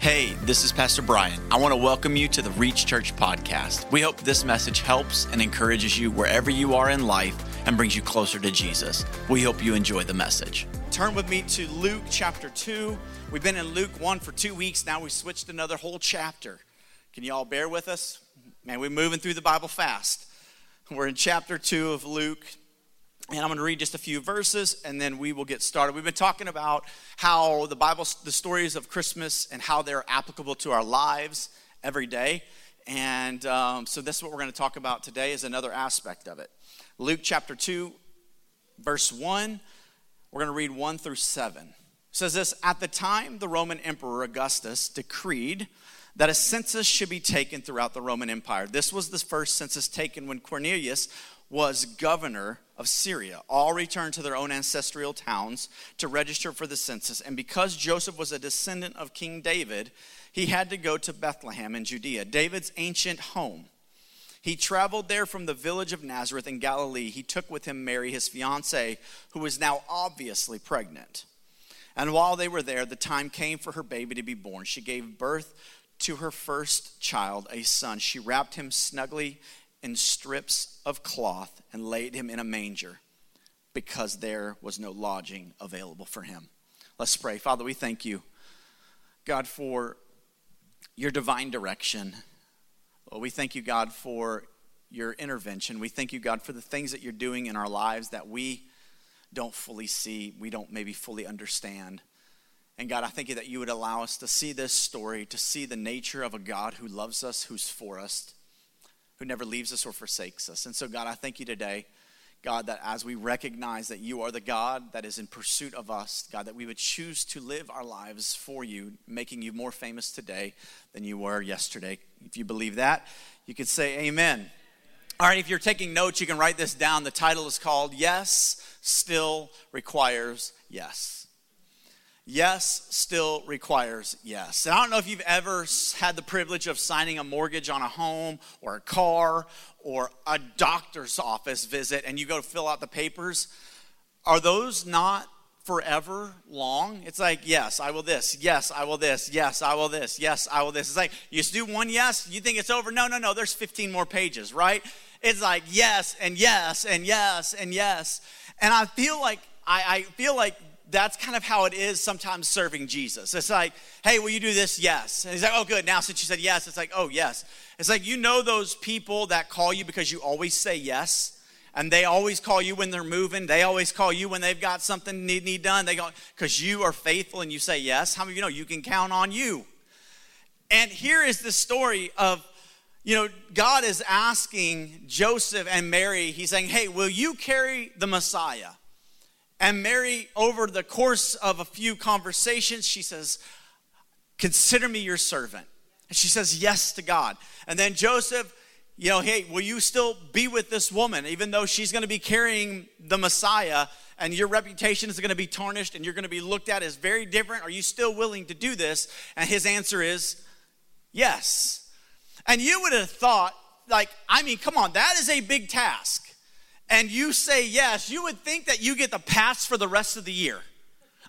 Hey, this is Pastor Bryan. I want to welcome you to the Reach Church podcast. We hope this message helps and encourages you wherever you are in life and brings you closer to Jesus. We hope you enjoy the message. Turn with me to Luke chapter 2. We've been in Luke 1 for two weeks. Now we switched another whole chapter. Can you all bear with us? Man, we're moving through the Bible fast. We're in chapter 2 of Luke. And I'm going to read just a few verses and then we will get started. We've been talking about how the Bible, the stories of Christmas, and how they're applicable to our lives every day. And um, so, this is what we're going to talk about today, is another aspect of it. Luke chapter 2, verse 1, we're going to read 1 through 7. It says this At the time, the Roman Emperor Augustus decreed that a census should be taken throughout the Roman Empire. This was the first census taken when Quirinius was governor of Syria. All returned to their own ancestral towns to register for the census. And because Joseph was a descendant of King David, he had to go to Bethlehem in Judea, David's ancient home. He traveled there from the village of Nazareth in Galilee. He took with him Mary, his fiancee, who was now obviously pregnant. And while they were there, the time came for her baby to be born. She gave birth to her first child, a son. She wrapped him snugly in strips of cloth and laid him in a manger because there was no lodging available for him. Let's pray. Father, we thank you, God, for your divine direction. Well, we thank you, God, for your intervention. We thank you, God, for the things that you're doing in our lives that we don't fully see, we don't maybe fully understand. And God, I thank you that you would allow us to see this story, to see the nature of a God who loves us, who's for us, who never leaves us or forsakes us. And so, God, I thank you today, God, that as we recognize that you are the God that is in pursuit of us, God, that we would choose to live our lives for you, making you more famous today than you were yesterday. If you believe that, you could say amen. All right, if you're taking notes, you can write this down. The title is called Yes Still Requires Yes yes still requires yes. And I don't know if you've ever had the privilege of signing a mortgage on a home or a car or a doctor's office visit and you go to fill out the papers. Are those not forever long? It's like, yes, I will this. Yes, I will this. Yes, I will this. Yes, I will this. It's like, you just do one yes, you think it's over. No, no, no, there's 15 more pages, right? It's like yes and yes and yes and yes. And I feel like I, I feel like that's kind of how it is sometimes serving Jesus. It's like, hey, will you do this? Yes. And he's like, oh, good. Now, since you said yes, it's like, oh, yes. It's like, you know, those people that call you because you always say yes. And they always call you when they're moving. They always call you when they've got something need, need done. They go, because you are faithful and you say yes. How many of you know you can count on you? And here is the story of, you know, God is asking Joseph and Mary, he's saying, hey, will you carry the Messiah? And Mary, over the course of a few conversations, she says, Consider me your servant. And she says yes to God. And then Joseph, you know, hey, will you still be with this woman, even though she's going to be carrying the Messiah and your reputation is going to be tarnished and you're going to be looked at as very different? Are you still willing to do this? And his answer is yes. And you would have thought, like, I mean, come on, that is a big task and you say yes, you would think that you get the pass for the rest of the year.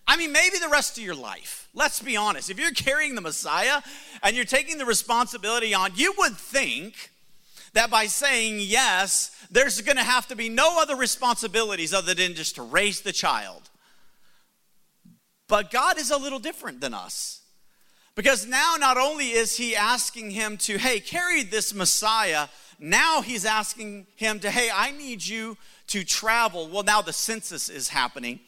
I mean, maybe the rest of your life. Let's be honest. If you're carrying the Messiah and you're taking the responsibility on, you would think that by saying yes, there's going to have to be no other responsibilities other than just to raise the child. But God is a little different than us. Because now, not only is He asking him to, hey, carry this Messiah now he's asking him to, hey, I need you to travel. Well, now the census is happening,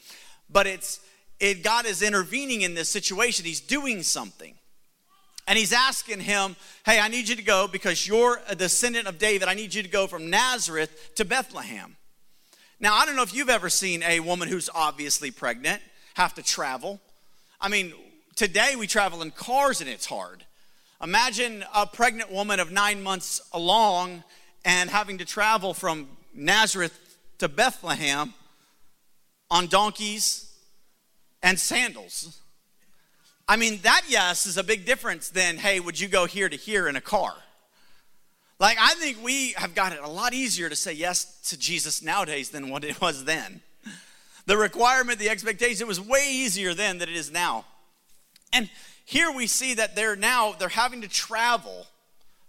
but it's it, God is intervening in this situation. He's doing something. And he's asking him, hey, I need you to go because you're a descendant of David. I need you to go from Nazareth to Bethlehem. Now, I don't know if you've ever seen a woman who's obviously pregnant have to travel. I mean, today we travel in cars and it's hard. Imagine a pregnant woman of nine months along and having to travel from Nazareth to Bethlehem on donkeys and sandals. I mean, that yes is a big difference than, hey, would you go here to here in a car? Like, I think we have got it a lot easier to say yes to Jesus nowadays than what it was then. The requirement, the expectation it was way easier then than it is now. And here we see that they're now they're having to travel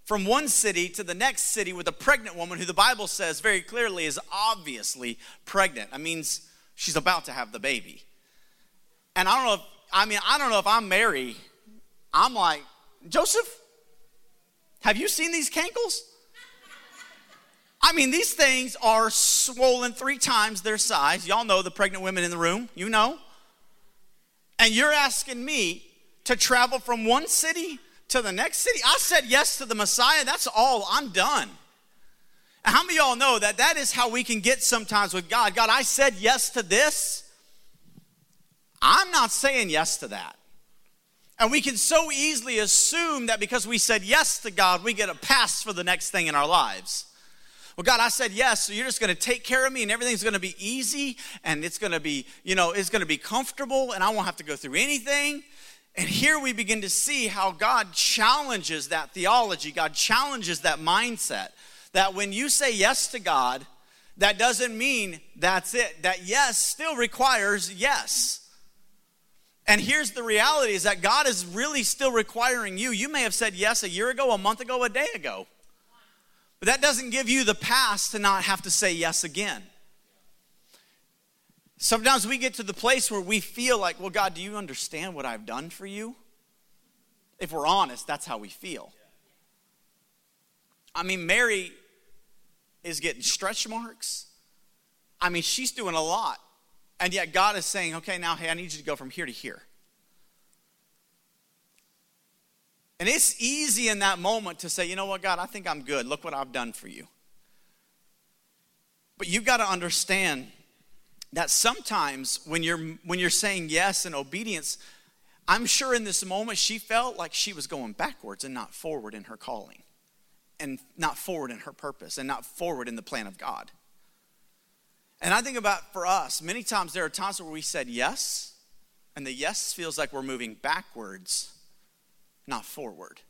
from one city to the next city with a pregnant woman who the Bible says very clearly is obviously pregnant. That means she's about to have the baby. And I don't know if I mean I don't know if I'm Mary. I'm like, Joseph, have you seen these cankles? I mean, these things are swollen three times their size. Y'all know the pregnant women in the room, you know. And you're asking me to travel from one city to the next city. I said yes to the Messiah. That's all. I'm done. How many of y'all know that that is how we can get sometimes with God? God, I said yes to this. I'm not saying yes to that. And we can so easily assume that because we said yes to God, we get a pass for the next thing in our lives. Well, God, I said yes, so you're just going to take care of me and everything's going to be easy and it's going to be, you know, it's going to be comfortable and I won't have to go through anything. And here we begin to see how God challenges that theology, God challenges that mindset. That when you say yes to God, that doesn't mean that's it. That yes still requires yes. And here's the reality is that God is really still requiring you. You may have said yes a year ago, a month ago, a day ago. But that doesn't give you the pass to not have to say yes again. Sometimes we get to the place where we feel like, well, God, do you understand what I've done for you? If we're honest, that's how we feel. I mean, Mary is getting stretch marks. I mean, she's doing a lot. And yet God is saying, okay, now, hey, I need you to go from here to here. And it's easy in that moment to say, you know what, God, I think I'm good. Look what I've done for you. But you've got to understand that sometimes when you're when you're saying yes and obedience, I'm sure in this moment she felt like she was going backwards and not forward in her calling. And not forward in her purpose and not forward in the plan of God. And I think about for us, many times there are times where we said yes, and the yes feels like we're moving backwards, not forward.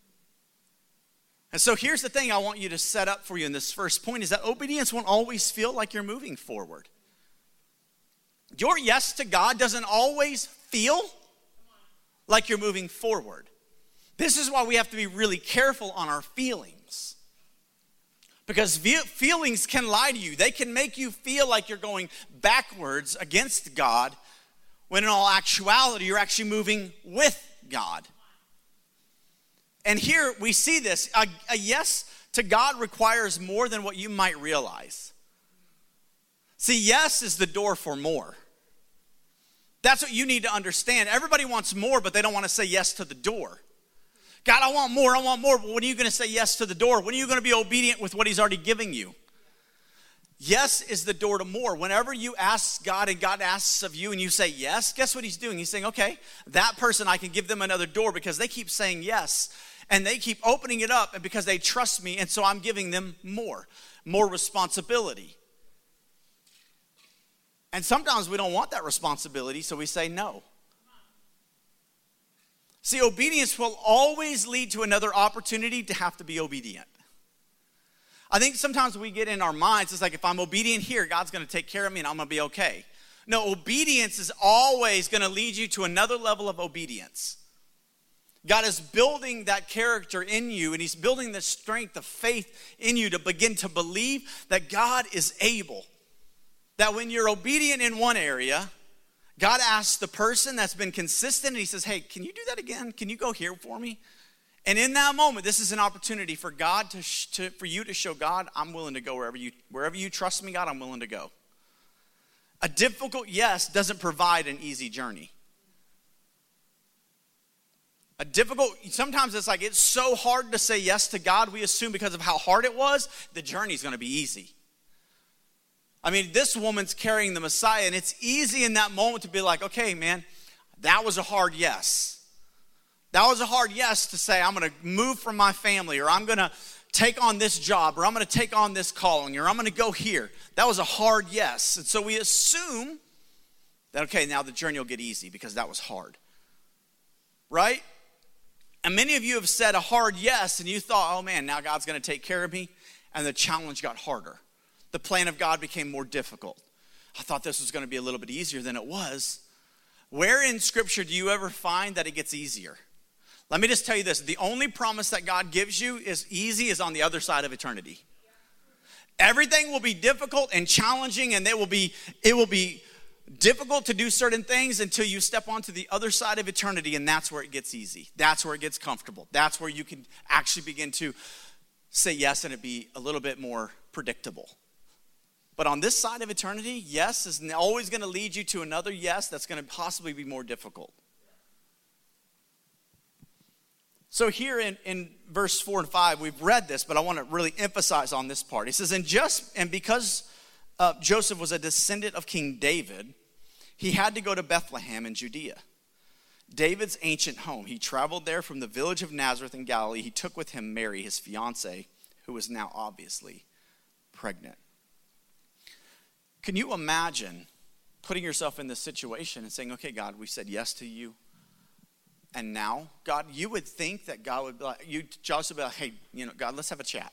And so here's the thing I want you to set up for you in this first point is that obedience won't always feel like you're moving forward. Your yes to God doesn't always feel like you're moving forward. This is why we have to be really careful on our feelings. Because feelings can lie to you. They can make you feel like you're going backwards against God, when in all actuality, you're actually moving with God. And here we see this a, a yes to God requires more than what you might realize. See, yes is the door for more. That's what you need to understand. Everybody wants more, but they don't want to say yes to the door. God, I want more, I want more. But when are you going to say yes to the door? When are you going to be obedient with what He's already giving you? Yes is the door to more. Whenever you ask God and God asks of you and you say yes, guess what He's doing? He's saying, okay, that person, I can give them another door because they keep saying yes and they keep opening it up and because they trust me, and so I'm giving them more, more responsibility. And sometimes we don't want that responsibility, so we say no. See, obedience will always lead to another opportunity to have to be obedient. I think sometimes we get in our minds, it's like if I'm obedient here, God's gonna take care of me and I'm gonna be okay. No, obedience is always gonna lead you to another level of obedience. God is building that character in you, and He's building the strength of faith in you to begin to believe that God is able. That when you're obedient in one area, God asks the person that's been consistent, and He says, Hey, can you do that again? Can you go here for me? And in that moment, this is an opportunity for God to, to, for you to show God, I'm willing to go wherever you wherever you trust me, God, I'm willing to go. A difficult yes doesn't provide an easy journey. A difficult, sometimes it's like it's so hard to say yes to God, we assume because of how hard it was, the journey's gonna be easy. I mean, this woman's carrying the Messiah, and it's easy in that moment to be like, okay, man, that was a hard yes. That was a hard yes to say, I'm gonna move from my family, or I'm gonna take on this job, or I'm gonna take on this calling, or I'm gonna go here. That was a hard yes. And so we assume that, okay, now the journey will get easy because that was hard. Right? And many of you have said a hard yes, and you thought, oh man, now God's gonna take care of me, and the challenge got harder the plan of God became more difficult. I thought this was going to be a little bit easier than it was. Where in Scripture do you ever find that it gets easier? Let me just tell you this the only promise that God gives you is easy is on the other side of eternity. Everything will be difficult and challenging, and it will be, it will be difficult to do certain things until you step onto the other side of eternity, and that's where it gets easy. That's where it gets comfortable. That's where you can actually begin to say yes and it be a little bit more predictable. But on this side of eternity, yes is always going to lead you to another yes that's going to possibly be more difficult. So here in, in verse 4 and 5, we've read this, but I want to really emphasize on this part. He says, And just and because uh, Joseph was a descendant of King David, he had to go to Bethlehem in Judea. David's ancient home. He traveled there from the village of Nazareth in Galilee. He took with him Mary, his fiancee, who was now obviously pregnant. Can you imagine putting yourself in this situation and saying, okay, God, we said yes to you. And now, God, you would think that God would be like, you, Joseph, be like, hey, you know, God, let's have a chat.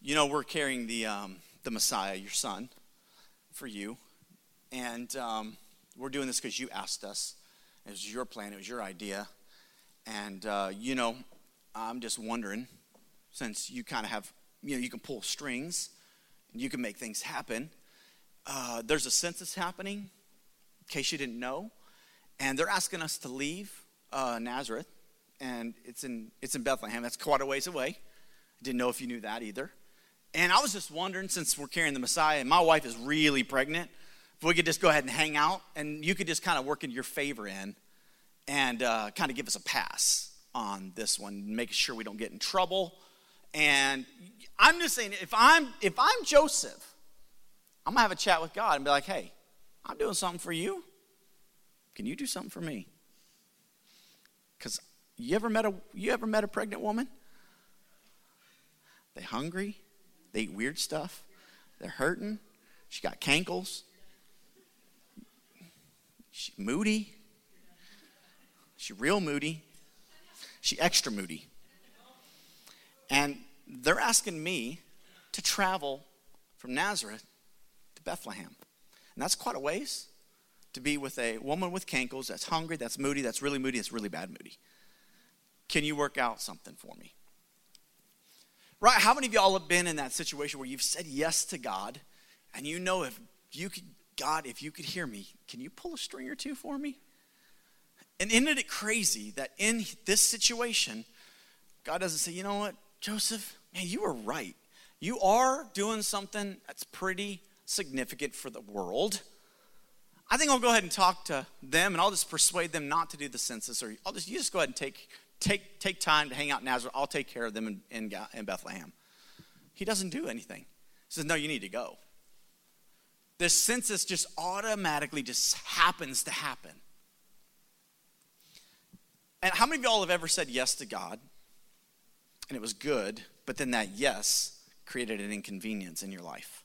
You know, we're carrying the, um, the Messiah, your son, for you. And um, we're doing this because you asked us. It was your plan, it was your idea. And, uh, you know, I'm just wondering, since you kind of have, you know, you can pull strings and you can make things happen uh, there's a census happening, in case you didn't know, and they're asking us to leave uh, Nazareth, and it's in it's in Bethlehem. That's quite a ways away. I Didn't know if you knew that either. And I was just wondering, since we're carrying the Messiah, and my wife is really pregnant, if we could just go ahead and hang out, and you could just kind of work in your favor in, and uh, kind of give us a pass on this one, making sure we don't get in trouble. And I'm just saying, if I'm if I'm Joseph I'm gonna have a chat with God and be like, hey, I'm doing something for you. Can you do something for me? Because you ever met a you ever met a pregnant woman? They hungry, they eat weird stuff, they're hurting, she got cankles, she moody, she real moody, she extra moody. And they're asking me to travel from Nazareth Bethlehem. And that's quite a ways to be with a woman with cankles that's hungry, that's moody, that's really moody, that's really bad moody. Can you work out something for me? Right? How many of y'all have been in that situation where you've said yes to God and you know if you could, God, if you could hear me, can you pull a string or two for me? And isn't it crazy that in this situation, God doesn't say, you know what, Joseph, man, you were right. You are doing something that's pretty significant for the world. I think I'll go ahead and talk to them and I'll just persuade them not to do the census or I'll just, you just go ahead and take, take, take time to hang out in Nazareth. I'll take care of them in, in, in Bethlehem. He doesn't do anything. He says, no, you need to go. This census just automatically just happens to happen. And how many of y'all have ever said yes to God and it was good, but then that yes created an inconvenience in your life?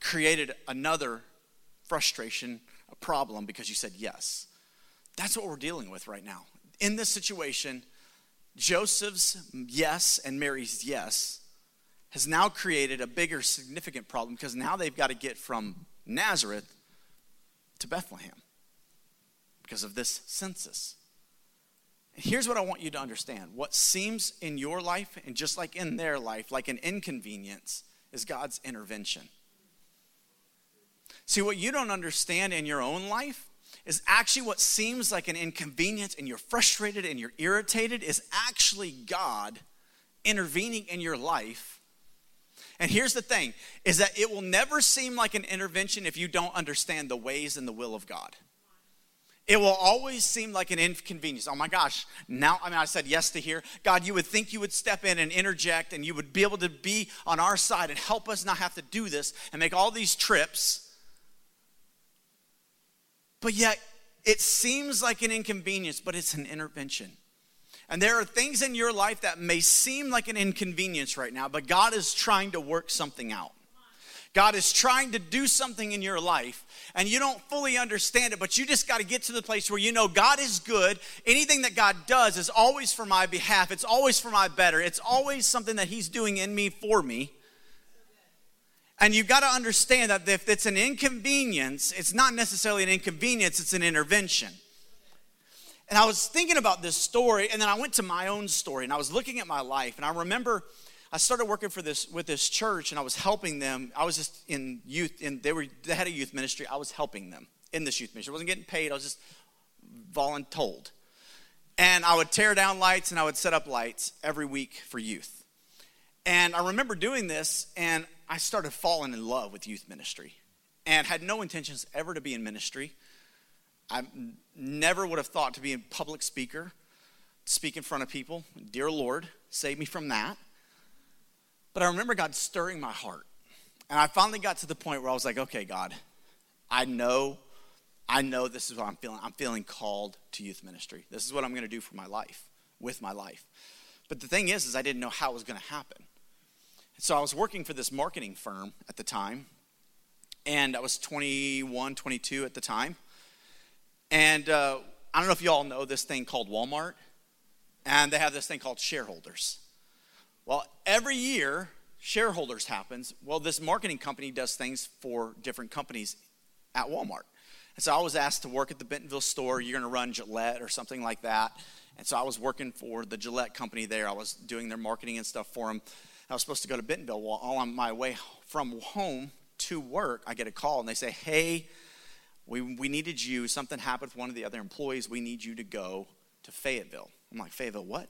Created another frustration, a problem because you said yes. That's what we're dealing with right now. In this situation, Joseph's yes and Mary's yes has now created a bigger, significant problem because now they've got to get from Nazareth to Bethlehem because of this census. And here's what I want you to understand what seems in your life, and just like in their life, like an inconvenience, is God's intervention. See, what you don't understand in your own life is actually what seems like an inconvenience and you're frustrated and you're irritated is actually God intervening in your life. And here's the thing is that it will never seem like an intervention if you don't understand the ways and the will of God. It will always seem like an inconvenience. Oh my gosh, now, I mean, I said yes to here. God, you would think you would step in and interject and you would be able to be on our side and help us not have to do this and make all these trips. But yet, it seems like an inconvenience, but it's an intervention. And there are things in your life that may seem like an inconvenience right now, but God is trying to work something out. God is trying to do something in your life, and you don't fully understand it, but you just got to get to the place where you know God is good. Anything that God does is always for my behalf, it's always for my better, it's always something that He's doing in me for me. And you've got to understand that if it's an inconvenience, it's not necessarily an inconvenience, it's an intervention. And I was thinking about this story, and then I went to my own story, and I was looking at my life, and I remember I started working for this with this church, and I was helping them. I was just in youth, and they were they had a youth ministry. I was helping them in this youth ministry. I wasn't getting paid. I was just voluntold. And I would tear down lights and I would set up lights every week for youth. And I remember doing this, and I started falling in love with youth ministry and had no intentions ever to be in ministry. I never would have thought to be a public speaker, speak in front of people. Dear Lord, save me from that. But I remember God stirring my heart. And I finally got to the point where I was like, okay, God, I know, I know this is what I'm feeling. I'm feeling called to youth ministry. This is what I'm going to do for my life, with my life. But the thing is, is I didn't know how it was going to happen. So I was working for this marketing firm at the time, and I was 21, 22 at the time. And uh, I don't know if you all know this thing called Walmart, and they have this thing called shareholders. Well, every year, shareholders happens. Well, this marketing company does things for different companies at Walmart. And so I was asked to work at the Bentonville store. You're going to run Gillette or something like that. And so I was working for the Gillette company there. I was doing their marketing and stuff for them. I was supposed to go to Bentonville. Well, all on my way from home to work, I get a call and they say, Hey, we, we needed you. Something happened with one of the other employees. We need you to go to Fayetteville. I'm like, Fayetteville, what?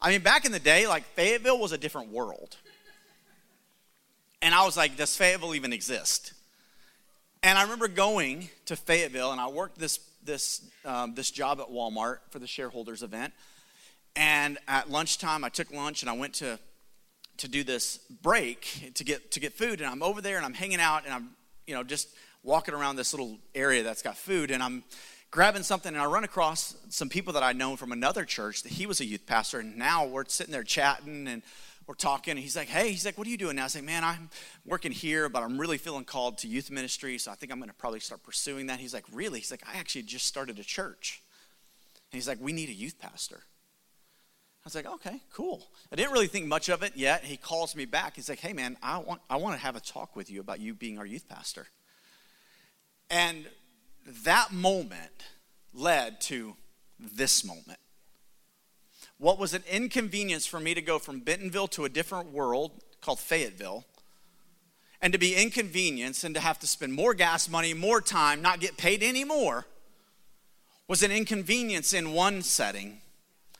I mean, back in the day, like Fayetteville was a different world. And I was like, does Fayetteville even exist? And I remember going to Fayetteville and I worked this, this, um, this job at Walmart for the shareholders event. And at lunchtime, I took lunch and I went to to do this break to get to get food and I'm over there and I'm hanging out and I'm you know just walking around this little area that's got food and I'm grabbing something and I run across some people that I know from another church that he was a youth pastor and now we're sitting there chatting and we're talking and he's like hey he's like what are you doing now? I say man I'm working here but I'm really feeling called to youth ministry so I think I'm going to probably start pursuing that. He's like really? He's like I actually just started a church. And he's like we need a youth pastor was like, okay, cool. I didn't really think much of it yet. He calls me back. He's like, hey, man, I want, I want to have a talk with you about you being our youth pastor. And that moment led to this moment. What was an inconvenience for me to go from Bentonville to a different world called Fayetteville, and to be inconvenienced and to have to spend more gas money, more time, not get paid anymore, was an inconvenience in one setting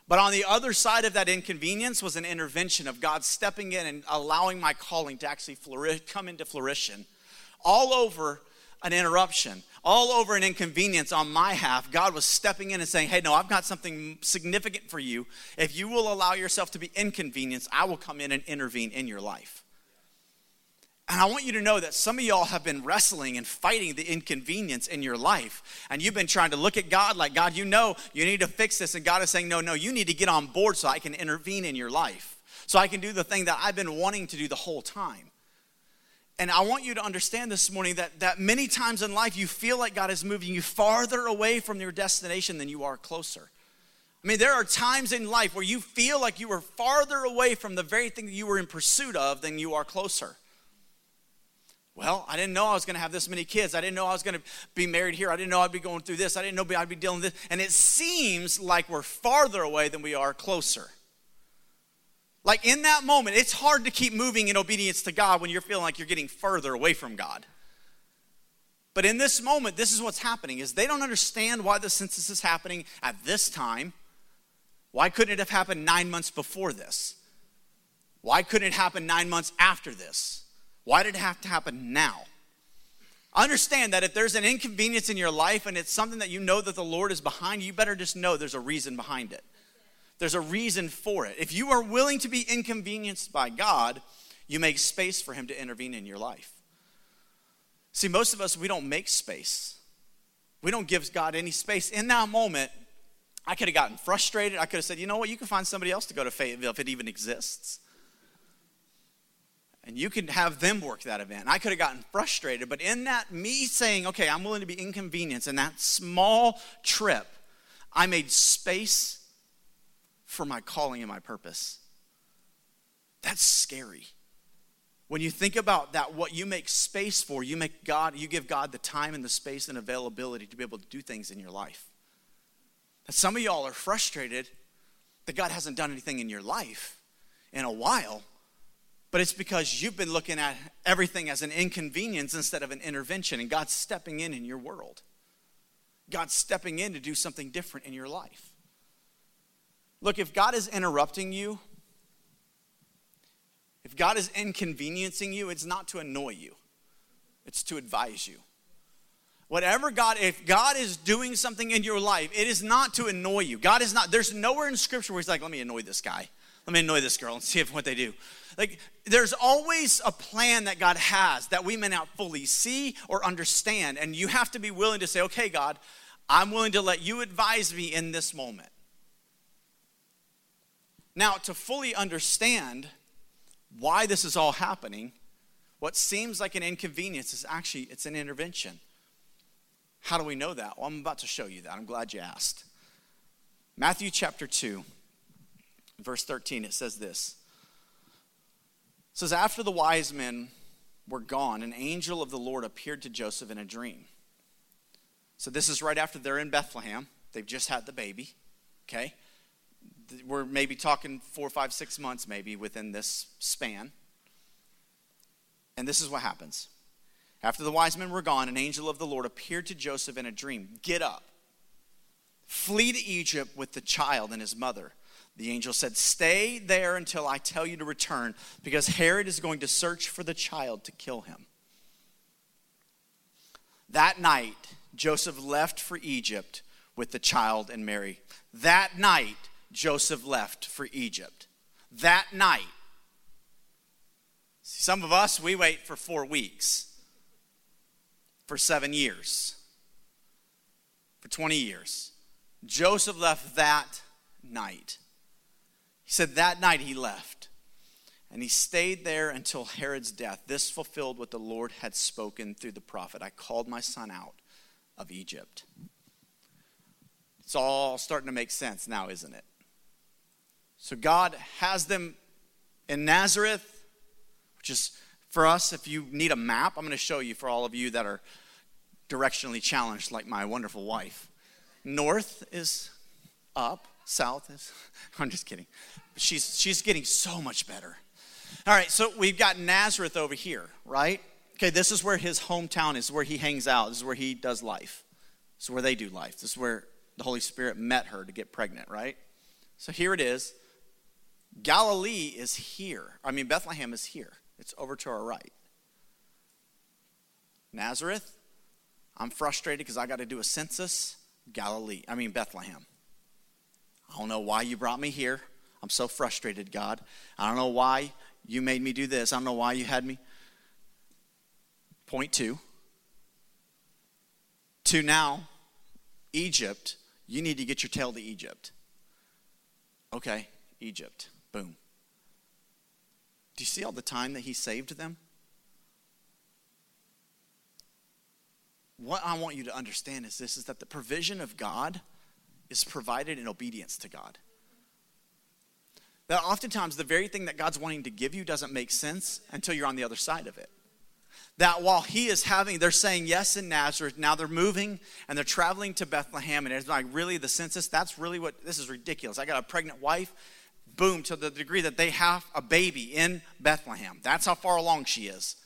but on the other side of that inconvenience was an intervention of God stepping in and allowing my calling to actually flourish, come into fruition. All over an interruption, all over an inconvenience on my half, God was stepping in and saying, Hey, no, I've got something significant for you. If you will allow yourself to be inconvenienced, I will come in and intervene in your life. And I want you to know that some of y'all have been wrestling and fighting the inconvenience in your life. And you've been trying to look at God like, God, you know you need to fix this. And God is saying, No, no, you need to get on board so I can intervene in your life. So I can do the thing that I've been wanting to do the whole time. And I want you to understand this morning that, that many times in life you feel like God is moving you farther away from your destination than you are closer. I mean, there are times in life where you feel like you are farther away from the very thing that you were in pursuit of than you are closer. Well, I didn't know I was going to have this many kids. I didn't know I was going to be married here. I didn't know I'd be going through this. I didn't know I'd be dealing with this. And it seems like we're farther away than we are closer. Like in that moment, it's hard to keep moving in obedience to God when you're feeling like you're getting further away from God. But in this moment, this is what's happening is they don't understand why the census is happening at this time. Why couldn't it have happened 9 months before this? Why couldn't it happen 9 months after this? Why did it have to happen now? Understand that if there's an inconvenience in your life and it's something that you know that the Lord is behind, you better just know there's a reason behind it. There's a reason for it. If you are willing to be inconvenienced by God, you make space for Him to intervene in your life. See, most of us, we don't make space. We don't give God any space. In that moment, I could have gotten frustrated. I could have said, you know what, you can find somebody else to go to Fayetteville if it even exists and you can have them work that event. I could have gotten frustrated, but in that, me saying, okay, I'm willing to be inconvenienced, in that small trip, I made space for my calling and my purpose. That's scary. when you think about that, what you make space for, you make God, you give God the time and the space and availability to be able to do things in your life. And some of y'all are frustrated that God hasn't done anything in your life in a while, but it's because you've been looking at everything as an inconvenience instead of an intervention, and God's stepping in in your world. God's stepping in to do something different in your life. Look, if God is interrupting you, if God is inconveniencing you, it's not to annoy you, it's to advise you. Whatever God, if God is doing something in your life, it is not to annoy you. God is not, there's nowhere in Scripture where He's like, let me annoy this guy. Let me annoy this girl and see if what they do. Like, there's always a plan that God has that we may not fully see or understand. And you have to be willing to say, okay, God, I'm willing to let you advise me in this moment. Now, to fully understand why this is all happening, what seems like an inconvenience is actually it's an intervention. How do we know that? Well, I'm about to show you that. I'm glad you asked. Matthew chapter 2, verse 13, it says this. It says, After the wise men were gone, an angel of the Lord appeared to Joseph in a dream. So this is right after they're in Bethlehem. They've just had the baby. Okay? we're maybe talking four, five, six months maybe within this span. And this is what happens. After the wise men were gone, an angel of the Lord appeared to Joseph in a dream. Get up, flee to Egypt with the child and his mother. The angel said, Stay there until I tell you to return, because Herod is going to search for the child to kill him. That night, Joseph left for Egypt with the child and Mary. That night, Joseph left for Egypt. That night, some of us, we wait for four weeks, for seven years, for 20 years. Joseph left that night. He said that night he left. And he stayed there until Herod's death. This fulfilled what the Lord had spoken through the prophet I called my son out of Egypt. It's all starting to make sense now, isn't it? So God has them in Nazareth, which is for us, if you need a map, I'm going to show you for all of you that are directionally challenged, like my wonderful wife. North is up, south is. I'm just kidding. She's, she's getting so much better. All right, so we've got Nazareth over here, right? Okay, this is where his hometown is, where he hangs out. This is where he does life. This is where they do life. This is where the Holy Spirit met her to get pregnant, right? So here it is. Galilee is here. I mean, Bethlehem is here. It's over to our right. Nazareth, I'm frustrated because I got to do a census. Galilee, I mean, Bethlehem. I don't know why you brought me here. I'm so frustrated, God. I don't know why you made me do this. I don't know why you had me. Point two. To now, Egypt, you need to get your tail to Egypt. Okay, Egypt. Boom. Do you see all the time that he saved them? What I want you to understand is this is that the provision of God is provided in obedience to God. That oftentimes the very thing that God's wanting to give you doesn't make sense until you're on the other side of it. That while he is having, they're saying yes in Nazareth, now they're moving and they're traveling to Bethlehem, and it's like, really, the census, that's really what, this is ridiculous. I got a pregnant wife, boom, to the degree that they have a baby in Bethlehem. That's how far along she is.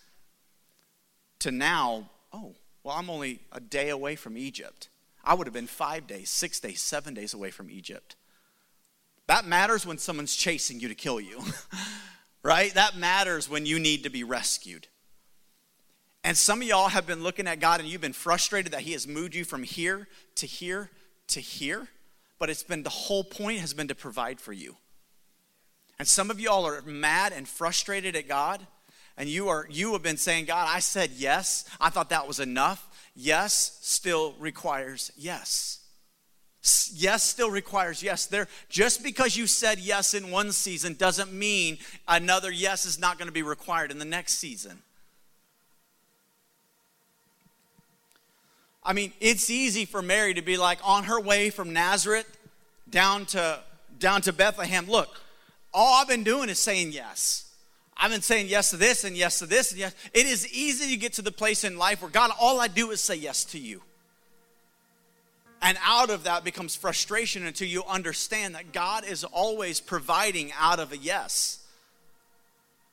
To now, oh, well, I'm only a day away from Egypt. I would have been five days, six days, seven days away from Egypt. That matters when someone's chasing you to kill you, right? That matters when you need to be rescued. And some of y'all have been looking at God and you've been frustrated that He has moved you from here to here to here, but it's been the whole point has been to provide for you. And some of y'all are mad and frustrated at God, and you are you have been saying, God, I said yes. I thought that was enough. Yes still requires yes. Yes still requires yes. There just because you said yes in one season doesn't mean another yes is not going to be required in the next season. I mean, it's easy for Mary to be like on her way from Nazareth down to down to Bethlehem. Look, all I've been doing is saying yes. I've been saying yes to this and yes to this and yes. It is easy to get to the place in life where God, all I do is say yes to you. And out of that becomes frustration until you understand that God is always providing out of a yes.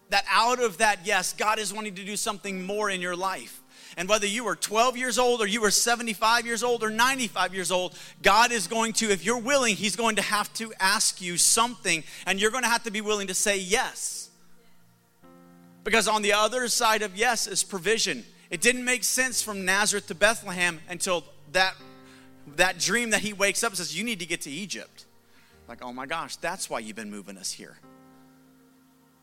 That out of that yes, God is wanting to do something more in your life. And whether you are 12 years old or you are 75 years old or 95 years old, God is going to, if you're willing, He's going to have to ask you something, and you're going to have to be willing to say yes. Because on the other side of yes is provision. It didn't make sense from Nazareth to Bethlehem until that, that dream that he wakes up and says, You need to get to Egypt. Like, oh my gosh, that's why you've been moving us here.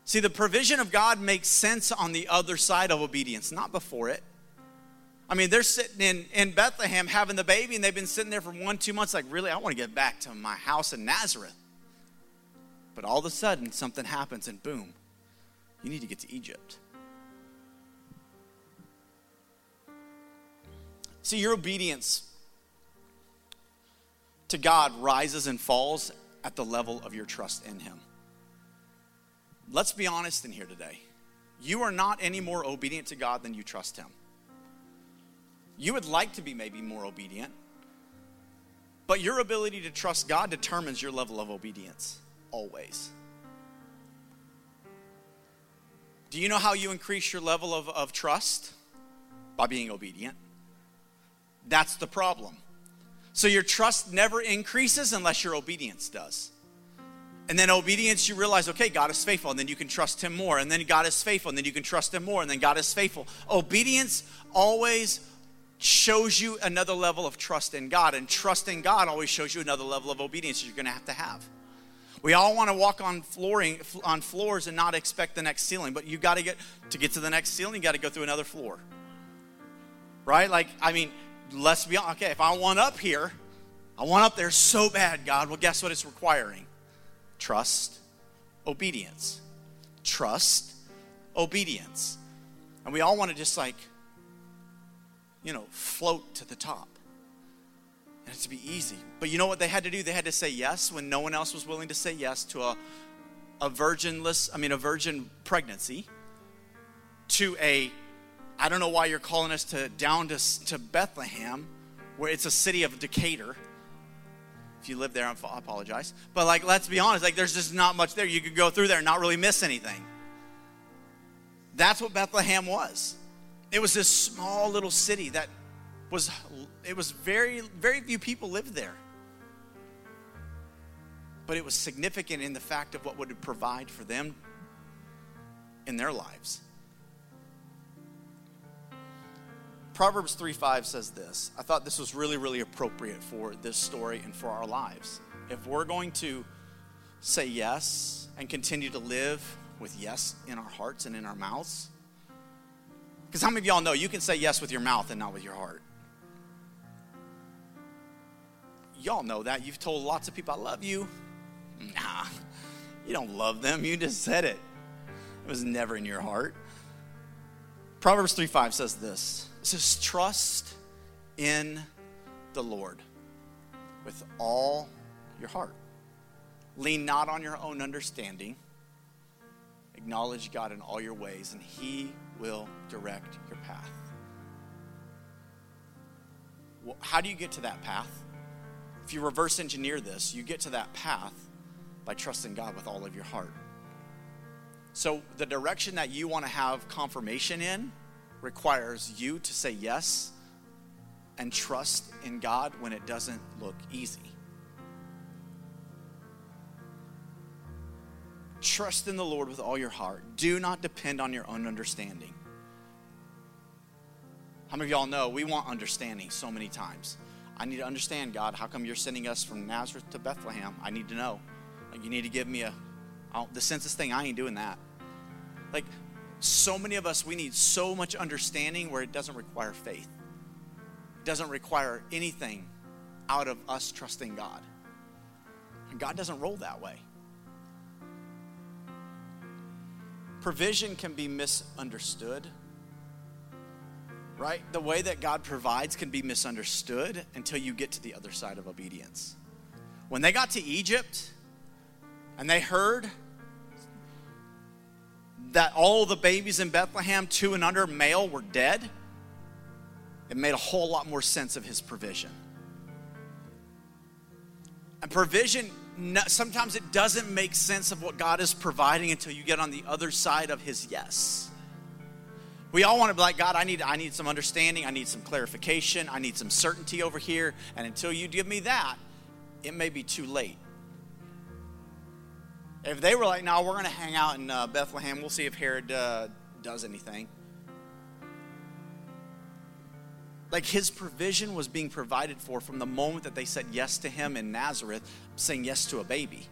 See, the provision of God makes sense on the other side of obedience, not before it. I mean, they're sitting in, in Bethlehem having the baby, and they've been sitting there for one, two months, like, really, I want to get back to my house in Nazareth. But all of a sudden, something happens, and boom, you need to get to Egypt. See, your obedience to God rises and falls at the level of your trust in Him. Let's be honest in here today. You are not any more obedient to God than you trust Him. You would like to be maybe more obedient, but your ability to trust God determines your level of obedience always. Do you know how you increase your level of, of trust? By being obedient. That's the problem. So your trust never increases unless your obedience does. And then obedience, you realize, okay, God is faithful, and then you can trust Him more. And then God is faithful, and then you can trust Him more, and then God is faithful. Obedience always shows you another level of trust in God, and trust in God always shows you another level of obedience you're to have to have. We all want to walk on flooring on floors and not expect the next ceiling, but you got to get to get to the next ceiling, you got to go through another floor. Right? Like I mean, let's be. Okay, if I want up here, I want up there so bad, God. Well, guess what it's requiring? Trust, obedience. Trust, obedience. And we all want to just like you know, float to the top and to be easy. But you know what they had to do? They had to say yes when no one else was willing to say yes to a, a virginless, I mean, a virgin pregnancy, to a, I don't know why you're calling us to down to, to Bethlehem, where it's a city of Decatur. If you live there, I apologize. But like, let's be honest, like, there's just not much there. You could go through there and not really miss anything. That's what Bethlehem was. It was this small little city that was it was very very few people lived there. But it was significant in the fact of what would provide for them in their lives. Proverbs 3 5 says this i thought this was really really appropriate for this story and for our lives. If we're going to say yes and continue to live with yes in our hearts and in our mouths because how many of y'all know you can say yes with your mouth and not with your heart Y'all know that. You've told lots of people, I love you. Nah, you don't love them. You just said it. It was never in your heart. Proverbs 3 5 says this it says, Trust in the Lord with all your heart. Lean not on your own understanding. Acknowledge God in all your ways, and He will direct your path. How do you get to that path? If you reverse engineer this, you get to that path by trusting God with all of your heart. So, the direction that you want to have confirmation in requires you to say yes and trust in God when it doesn't look easy. Trust in the Lord with all your heart. Do not depend on your own understanding. How many of y'all know we want understanding so many times? I need to understand, God, how come you're sending us from Nazareth to Bethlehem? I need to know. Like, you need to give me a, the census thing, I ain't doing that. Like, so many of us, we need so much understanding where it doesn't require faith. It doesn't require anything out of us trusting God. And God doesn't roll that way. Provision can be misunderstood right? The way that God provides can be misunderstood until you get to the other side of obedience. When they got to Egypt and they heard, that all the babies in Bethlehem, two and under male, were dead, it made a whole lot more sense of his provision. And provision, sometimes it doesn't make sense of what God is providing until you get on the other side of his yes. We all want to be like, God, I need, I need some understanding, I need some clarification, I need some certainty over here. And until you give me that, it may be too late. If they were like, no, we're going to hang out in uh, Bethlehem, we'll see if Herod uh, does anything. Like his provision was being provided for from the moment that they said yes to him in Nazareth, saying yes to a baby.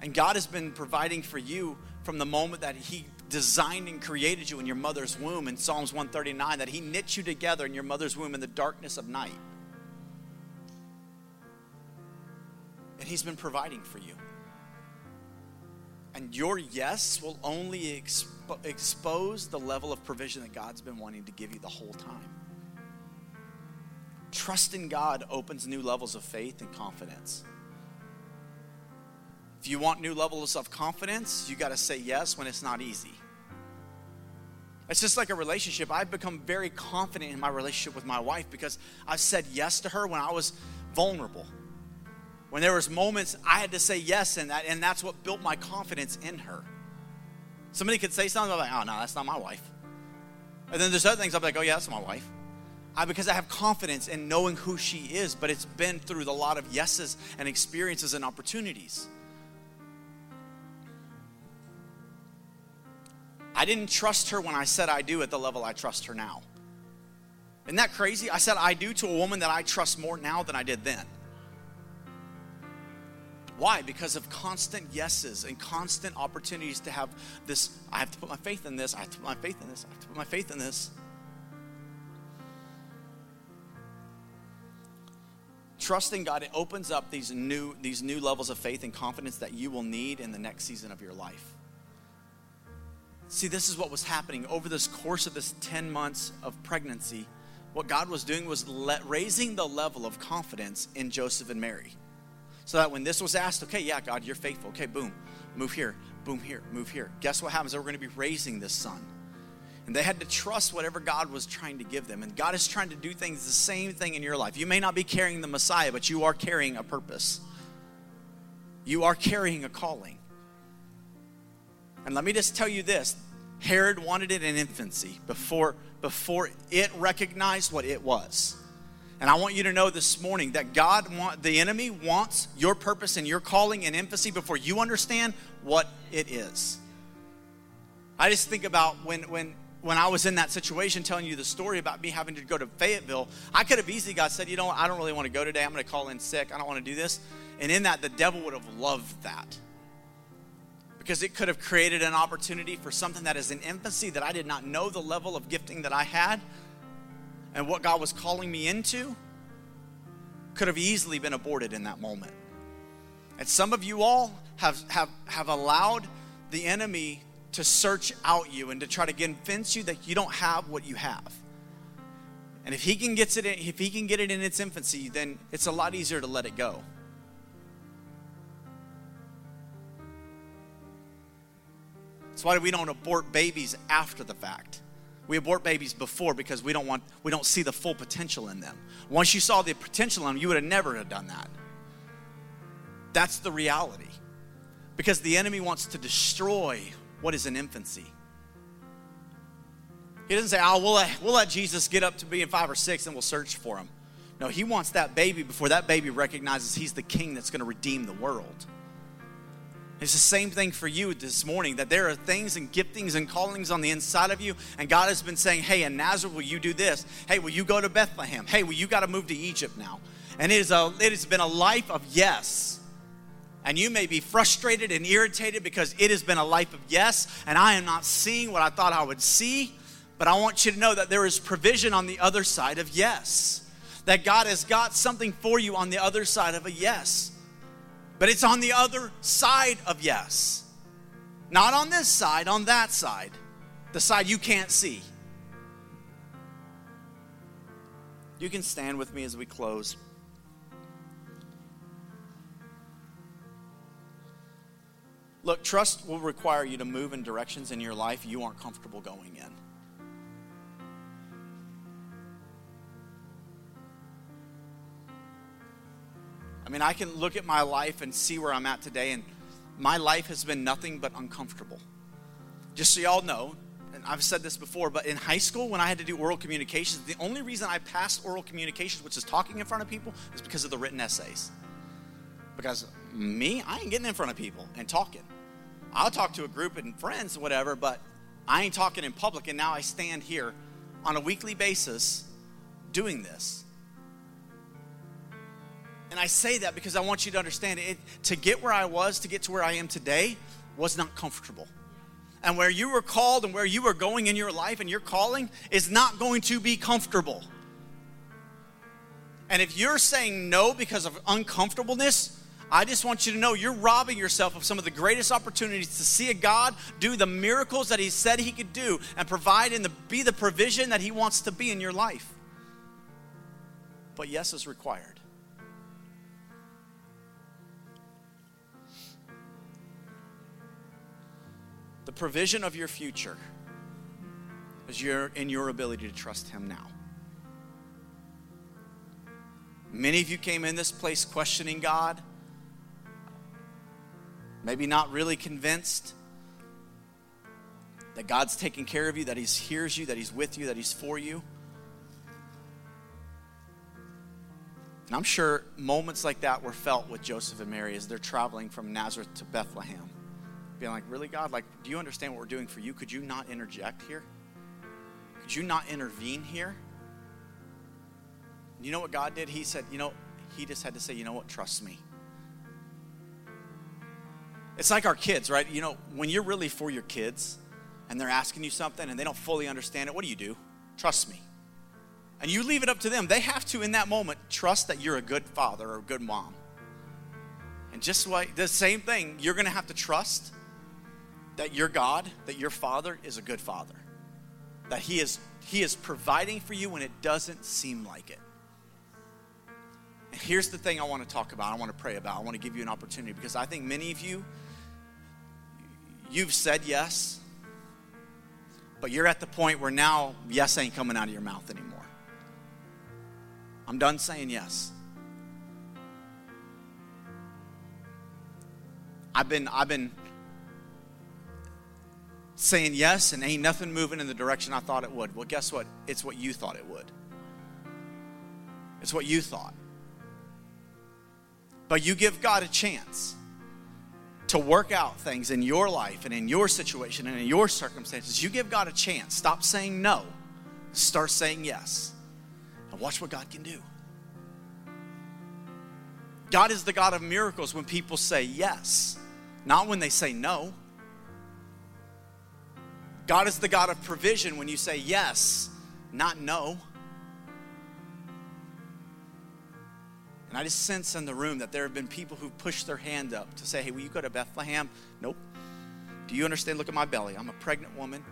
And God has been providing for you from the moment that he designed and created you in your mother's womb in Psalms 139, that he knit you together in your mother's womb in the darkness of night. And he's been providing for you. And your yes will only expo- expose the level of provision that God's been wanting to give you the whole time. Trust in God opens new levels of faith and confidence. You want new levels of confidence, you got to say yes when it's not easy. It's just like a relationship. I've become very confident in my relationship with my wife because I've said yes to her when I was vulnerable. When there was moments I had to say yes, and that, and that's what built my confidence in her. Somebody could say something, I'm like, oh no, that's not my wife. And then there's other things I'm like, oh yeah, that's my wife. I, because I have confidence in knowing who she is, but it's been through a lot of yeses and experiences and opportunities. I didn't trust her when I said I do at the level I trust her now. Isn't that crazy? I said I do to a woman that I trust more now than I did then. Why? Because of constant yeses and constant opportunities to have this. I have to put my faith in this. I have to put my faith in this. I have to put my faith in this. Trusting God, it opens up these new, these new levels of faith and confidence that you will need in the next season of your life. See, this is what was happening over this course of this 10 months of pregnancy. What God was doing was raising the level of confidence in Joseph and Mary. So that when this was asked, okay, yeah, God, you're faithful. Okay, boom, move here, boom here, move here. Guess what happens? Were going to be raising this son. And they had to trust whatever God was trying to give them. And God is trying to do things the same thing in your life. You may not be carrying the Messiah, but you are carrying a purpose. You are carrying a calling. And let me just tell you this Herod wanted it in infancy before, before it recognized what it was. And I want you to know this morning that God want the enemy wants your purpose and your calling and infancy before you understand what it is. I just think about when when when I was in that situation telling you the story about me having to go to Fayetteville, I could have easily got said, you know I don't really want to go today. I'm going to call in sick. I don't want to do this. And in that, the devil would have loved that. Because it could have created an opportunity for something that is in infancy that I did not know the level of gifting that I had and what God was calling me into could have easily been aborted in that moment. And some of you all have, have, have allowed the enemy to search out you and to try to convince you that you don't have what you have. And if he can get it, in, if he can get it in its infancy, then it's a lot easier to let it go. That's why we don't abort babies after the fact. We abort babies before because we don't want we don't see the full potential in them. Once you saw the potential in them, you would have never have done that. That's the reality. Because the enemy wants to destroy what is in infancy. He doesn't say, oh, we'll let, we'll let Jesus get up to being five or six and we'll search for him. No, he wants that baby before that baby recognizes he's the king that's going to redeem the world. It's the same thing for you this morning that there are things and giftings and callings on the inside of you, and God has been saying, Hey, in Nazareth, will you do this? Hey, will you go to Bethlehem? Hey, well, you got to move to Egypt now. And it, is a, it has been a life of yes. And you may be frustrated and irritated because it has been a life of yes, and I am not seeing what I thought I would see. But I want you to know that there is provision on the other side of yes. That God has got something for you on the other side of a yes. But it's on the other side of yes. Not on this side, on that side. The side you can't see. You can stand with me as we close. Look, trust will require you to move in directions in your life you aren't comfortable going in. I mean, I can look at my life and see where I'm at today, and my life has been nothing but uncomfortable. Just so y'all know, and I've said this before, but in high school, when I had to do oral communications, the only reason I passed oral communications, which is talking in front of people, is because of the written essays. Because me, I ain't getting in front of people and talking. I'll talk to a group and friends and whatever, but I ain't talking in public, and now I stand here on a weekly basis doing this. And I say that because I want you to understand it. To get where I was, to get to where I am today, was not comfortable. And where you were called and where you are going in your life and your calling is not going to be comfortable. And if you're saying no because of uncomfortableness, I just want you to know you're robbing yourself of some of the greatest opportunities to see a God do the miracles that He said He could do and provide and be the provision that He wants to be in your life. But yes is required. Provision of your future is your, in your ability to trust Him now. Many of you came in this place questioning God, maybe not really convinced that God's taking care of you, that He hears you, that He's with you, that He's for you. And I'm sure moments like that were felt with Joseph and Mary as they're traveling from Nazareth to Bethlehem being like, really, God? Like, do you understand what we're doing for you? Could you not interject here? Could you not intervene here? You know what God did? He said, you know, He just had to say, you know what? Trust me. It's like our kids, right? You know, when you're really for your kids and they're asking you something and they don't fully understand it, what do you do? Trust me. And you leave it up to them. They have to, in that moment, trust that you're a good father or a good mom. And just like the same thing, you're going to have to trust that your God, that your Father is a good Father. That He is, he is providing for you when it doesn't seem like it. And here's the thing I want to talk about, I want to pray about, I want to give you an opportunity because I think many of you, you've said yes, but you're at the point where now yes ain't coming out of your mouth anymore. I'm done saying yes. I've been, I've been saying yes and ain't nothing moving in the direction I thought it would. Well, guess what? It's what you thought it would. It's what you thought. But you give God a chance to work out things in your life and in your situation and in your circumstances. You give God a chance. Stop saying no, start saying yes. And watch what God can do. God is the God of miracles when people say yes, not when they say no. God is the God of provision when you say yes, not no. And I just sense in the room that there have been people who've pushed their hand up to say, hey, will you go to Bethlehem? Nope. Do you understand? Look at my belly. I'm a pregnant woman.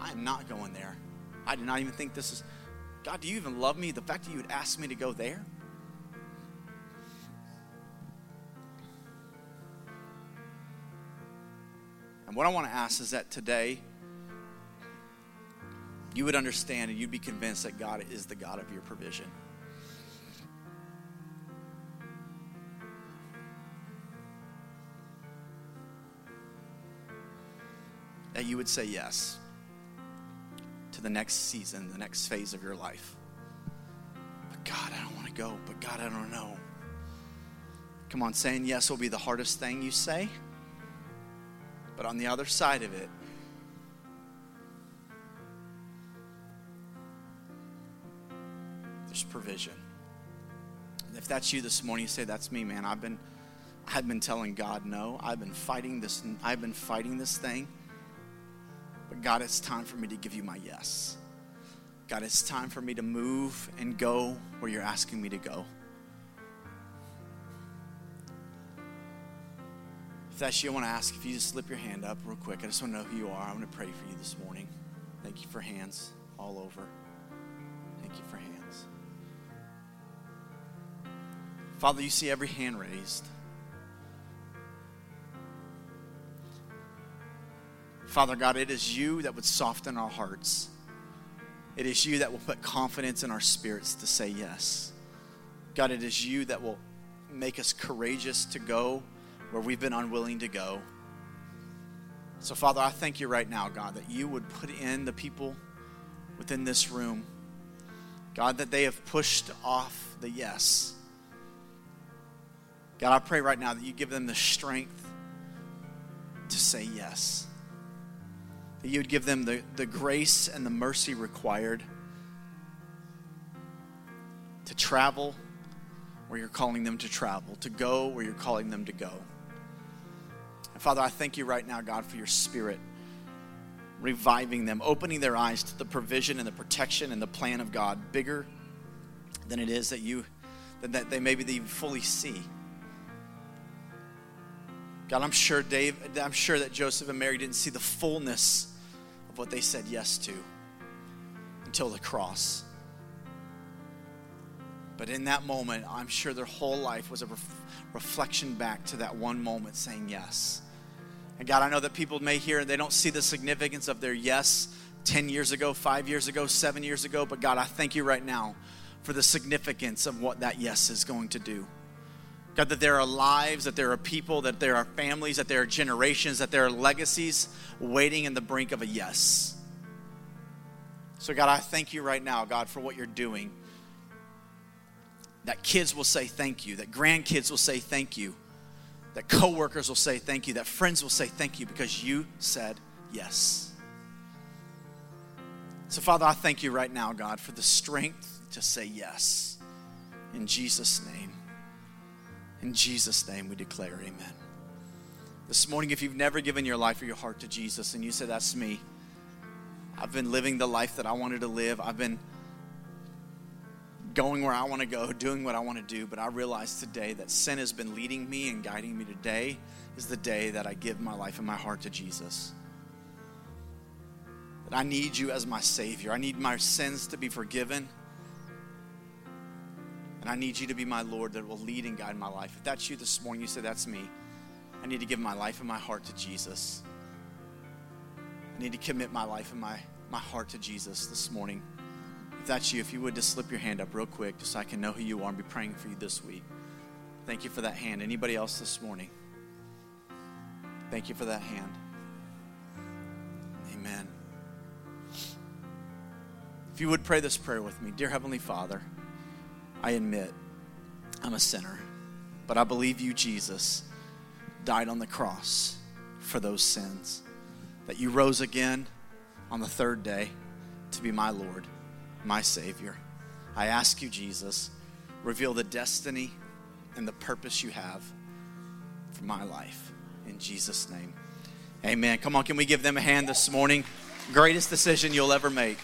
I am not going there. I do not even think this is. God, do you even love me? The fact that you would ask me to go there? And what I want to ask is that today you would understand and you'd be convinced that God is the God of your provision. That you would say yes to the next season, the next phase of your life. But God, I don't want to go. But God, I don't know. Come on, saying yes will be the hardest thing you say. But on the other side of it, there's provision. And if that's you this morning, you say, That's me, man. I've been I've been telling God no. I've been fighting this, I've been fighting this thing. But God, it's time for me to give you my yes. God, it's time for me to move and go where you're asking me to go. That's you, I want to ask if you just slip your hand up real quick. I just want to know who you are. I want to pray for you this morning. Thank you for hands all over. Thank you for hands. Father, you see every hand raised. Father God, it is you that would soften our hearts. It is you that will put confidence in our spirits to say yes. God, it is you that will make us courageous to go where we've been unwilling to go. So, Father, I thank you right now, God, that you would put in the people within this room, God, that they have pushed off the yes. God, I pray right now that you give them the strength to say yes. That you would give them the, the grace and the mercy required to travel where you're calling them to travel, to go where you're calling them to go. Father, I thank you right now, God, for your spirit reviving them, opening their eyes to the provision and the protection and the plan of God, bigger than it is that you that they maybe they fully see. God, I'm sure Dave, I'm sure that Joseph and Mary didn't see the fullness of what they said yes to until the cross. But in that moment, I'm sure their whole life was a ref- reflection back to that one moment saying yes. And God, I know that people may hear and they don't see the significance of their yes 10 years ago, five years ago, seven years ago. But God, I thank you right now for the significance of what that yes is going to do. God, that there are lives, that there are people, that there are families, that there are generations, that there are legacies waiting in the brink of a yes. So, God, I thank you right now, God, for what you're doing. That kids will say thank you, that grandkids will say thank you, that coworkers will say thank you, that friends will say thank you because you said yes. So, Father, I thank you right now, God, for the strength to say yes. In Jesus' name. In Jesus' name, we declare amen. This morning, if you've never given your life or your heart to Jesus and you say, That's me, I've been living the life that I wanted to live, I've been going where I want to go, doing what I want to do, but I realize today that sin has been leading me and guiding me. Today is the day that I give my life and my heart to Jesus. That I need you as my Savior. I need my sins to be forgiven. And I need you to be my Lord that will lead and guide my life. If that's you this morning, you say, That's me. I need to give my life and my heart to Jesus. I need to commit my life and my, my heart to Jesus this morning. If that's you, if you would just slip your hand up real quick just so I can know who you are and be praying for you this week. Thank you for that hand. Anybody else this morning? Thank you for that hand. Amen. If you would pray this prayer with me, Dear Heavenly Father, I admit I'm a sinner, but I believe you, Jesus, died on the cross for those sins, that you rose again on the third day to be my Lord, my Savior. I ask you, Jesus, reveal the destiny and the purpose you have for my life. In Jesus' name. Amen. Come on, can we give them a hand this morning? Greatest decision you'll ever make.